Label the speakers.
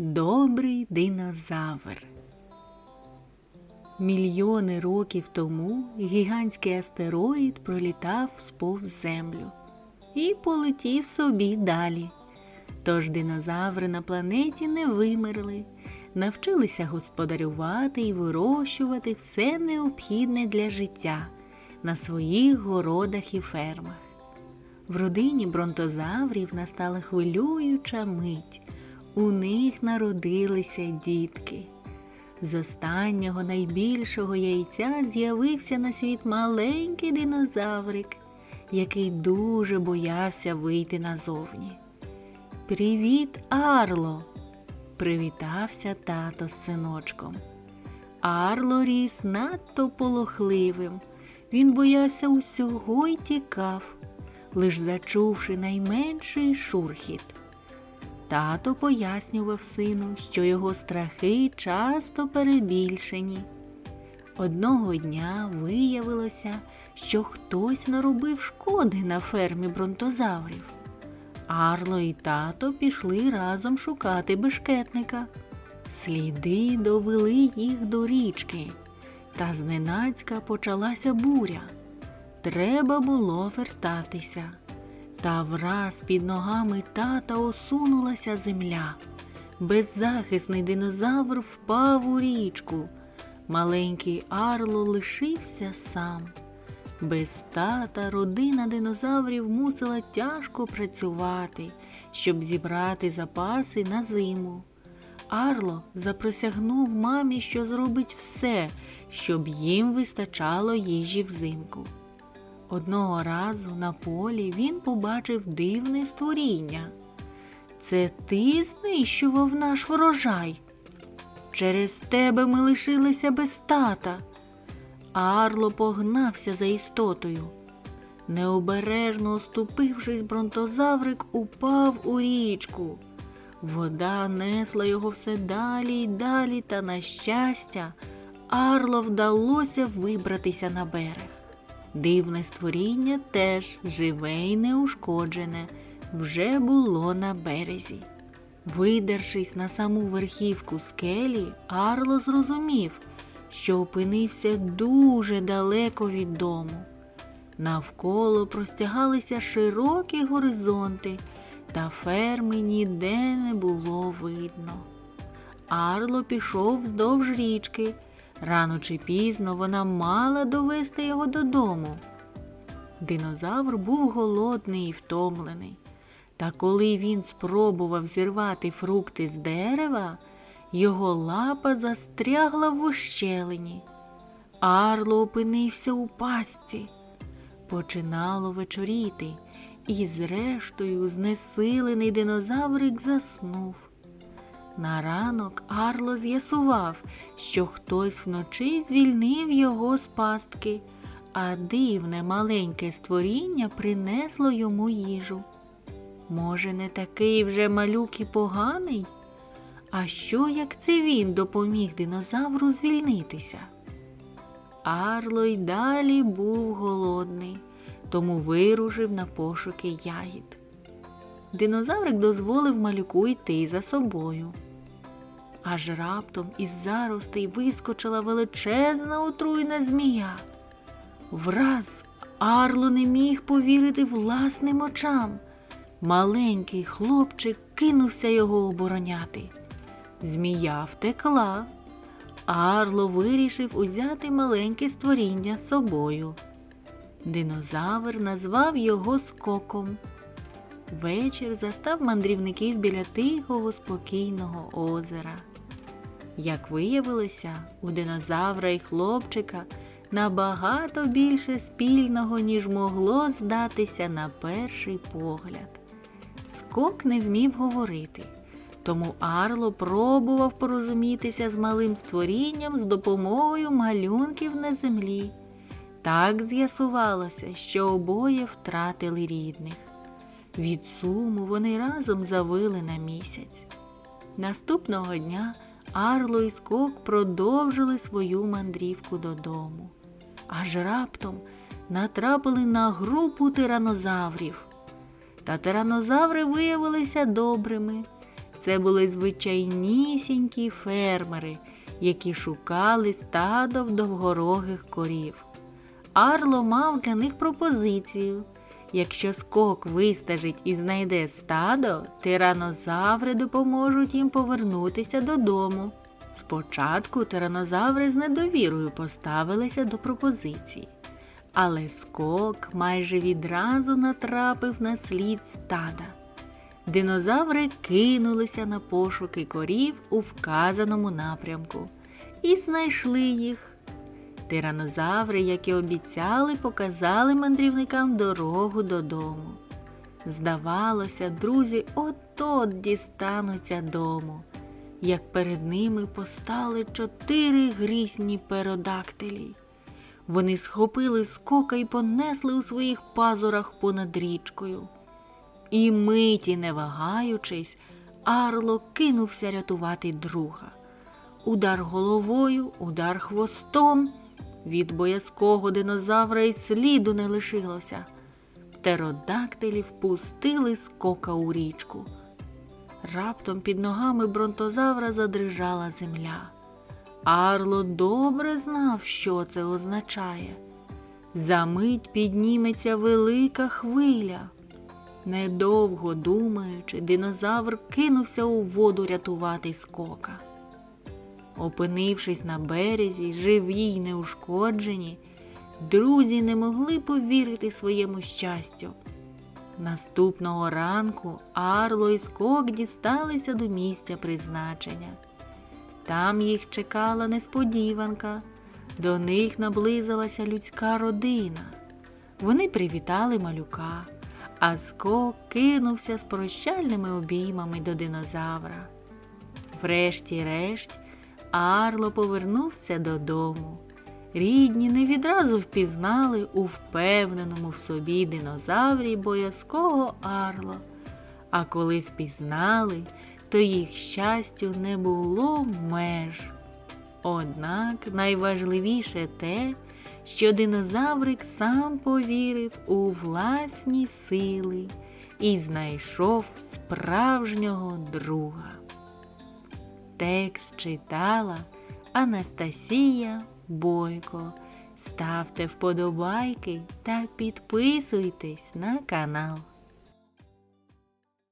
Speaker 1: Добрий динозавр. Мільйони років тому гігантський астероїд пролітав сповз землю і полетів собі далі. Тож динозаври на планеті не вимерли, навчилися господарювати і вирощувати все необхідне для життя на своїх городах і фермах. В родині бронтозаврів настала хвилююча мить. У них народилися дітки. З останнього найбільшого яйця з'явився на світ маленький динозаврик, який дуже боявся вийти назовні. Привіт, Арло! привітався тато з синочком. Арло ріс надто полохливим. Він боявся усього й тікав, лиш зачувши найменший шурхіт. Тато пояснював сину, що його страхи часто перебільшені. Одного дня виявилося, що хтось наробив шкоди на фермі бронтозаврів. Арло і тато пішли разом шукати бешкетника. Сліди довели їх до річки, та зненацька почалася буря. Треба було вертатися. Та враз під ногами тата осунулася земля. Беззахисний динозавр впав у річку. Маленький Арло лишився сам. Без тата родина динозаврів мусила тяжко працювати, щоб зібрати запаси на зиму. Арло запросягнув мамі, що зробить все, щоб їм вистачало їжі взимку. Одного разу на полі він побачив дивне створіння. Це ти знищував наш врожай. Через тебе ми лишилися без тата. Арло погнався за істотою. Необережно оступившись, бронтозаврик упав у річку. Вода несла його все далі й далі, та, на щастя, Арло вдалося вибратися на берег. Дивне створіння теж живе й неушкоджене, вже було на березі. Видершись на саму верхівку скелі, Арло зрозумів, що опинився дуже далеко від дому. Навколо простягалися широкі горизонти, та ферми ніде не було видно. Арло пішов вздовж річки. Рано чи пізно вона мала довести його додому. Динозавр був голодний і втомлений, та коли він спробував зірвати фрукти з дерева, його лапа застрягла в ущелині. Арло опинився у пастці. Починало вечоріти, і, зрештою, знесилений динозаврик заснув. На ранок Арло з'ясував, що хтось вночі звільнив його з пастки, а дивне маленьке створіння принесло йому їжу. Може, не такий вже малюк і поганий? А що, як це він допоміг динозавру звільнитися? Арло й далі був голодний, тому вирушив на пошуки ягід. Динозаврик дозволив малюку йти за собою. Аж раптом із заростей вискочила величезна отруйна змія. Враз Арло не міг повірити власним очам. Маленький хлопчик кинувся його обороняти. Змія втекла. Арло вирішив узяти маленьке створіння з собою. Динозавр назвав його скоком. Вечір застав мандрівників біля тихого, спокійного озера. Як виявилося, у динозавра і хлопчика набагато більше спільного, ніж могло здатися на перший погляд. Скок не вмів говорити, тому Арло пробував порозумітися з малим створінням з допомогою малюнків на землі. Так з'ясувалося, що обоє втратили рідних. Від суму вони разом завили на місяць. Наступного дня Арло і Скок продовжили свою мандрівку додому. Аж раптом натрапили на групу тиранозаврів. Та тиранозаври виявилися добрими. Це були звичайнісінькі фермери, які шукали стадо довгорогих корів. Арло мав для них пропозицію. Якщо скок вистежить і знайде стадо, тиранозаври допоможуть їм повернутися додому. Спочатку тиранозаври з недовірою поставилися до пропозиції, але скок майже відразу натрапив на слід стада. Динозаври кинулися на пошуки корів у вказаному напрямку і знайшли їх. Тиранозаври, як і обіцяли, показали мандрівникам дорогу додому. Здавалося, друзі от-от дістануться дому, як перед ними постали чотири грізні перодактилі. Вони схопили скока і понесли у своїх пазурах понад річкою. І миті, не вагаючись, Арло кинувся рятувати друга. Удар головою, удар хвостом. Від боязкого динозавра й сліду не лишилося. Птеродактилі впустили скока у річку. Раптом під ногами бронтозавра задрижала земля. Арло добре знав, що це означає. Замить підніметься велика хвиля. Недовго думаючи, динозавр кинувся у воду рятувати скока. Опинившись на березі, живі й неушкоджені, друзі не могли повірити своєму щастю. Наступного ранку Арло і скок дісталися до місця призначення. Там їх чекала несподіванка, до них наблизилася людська родина. Вони привітали малюка, а скок кинувся з прощальними обіймами до динозавра. Врешті-решт, Арло повернувся додому. Рідні не відразу впізнали у впевненому в собі динозаврі боязкого Арло, а коли впізнали, то їх щастю не було меж. Однак найважливіше те, що динозаврик сам повірив у власні сили і знайшов справжнього друга. Текст читала Анастасія Бойко. Ставте вподобайки та підписуйтесь на канал.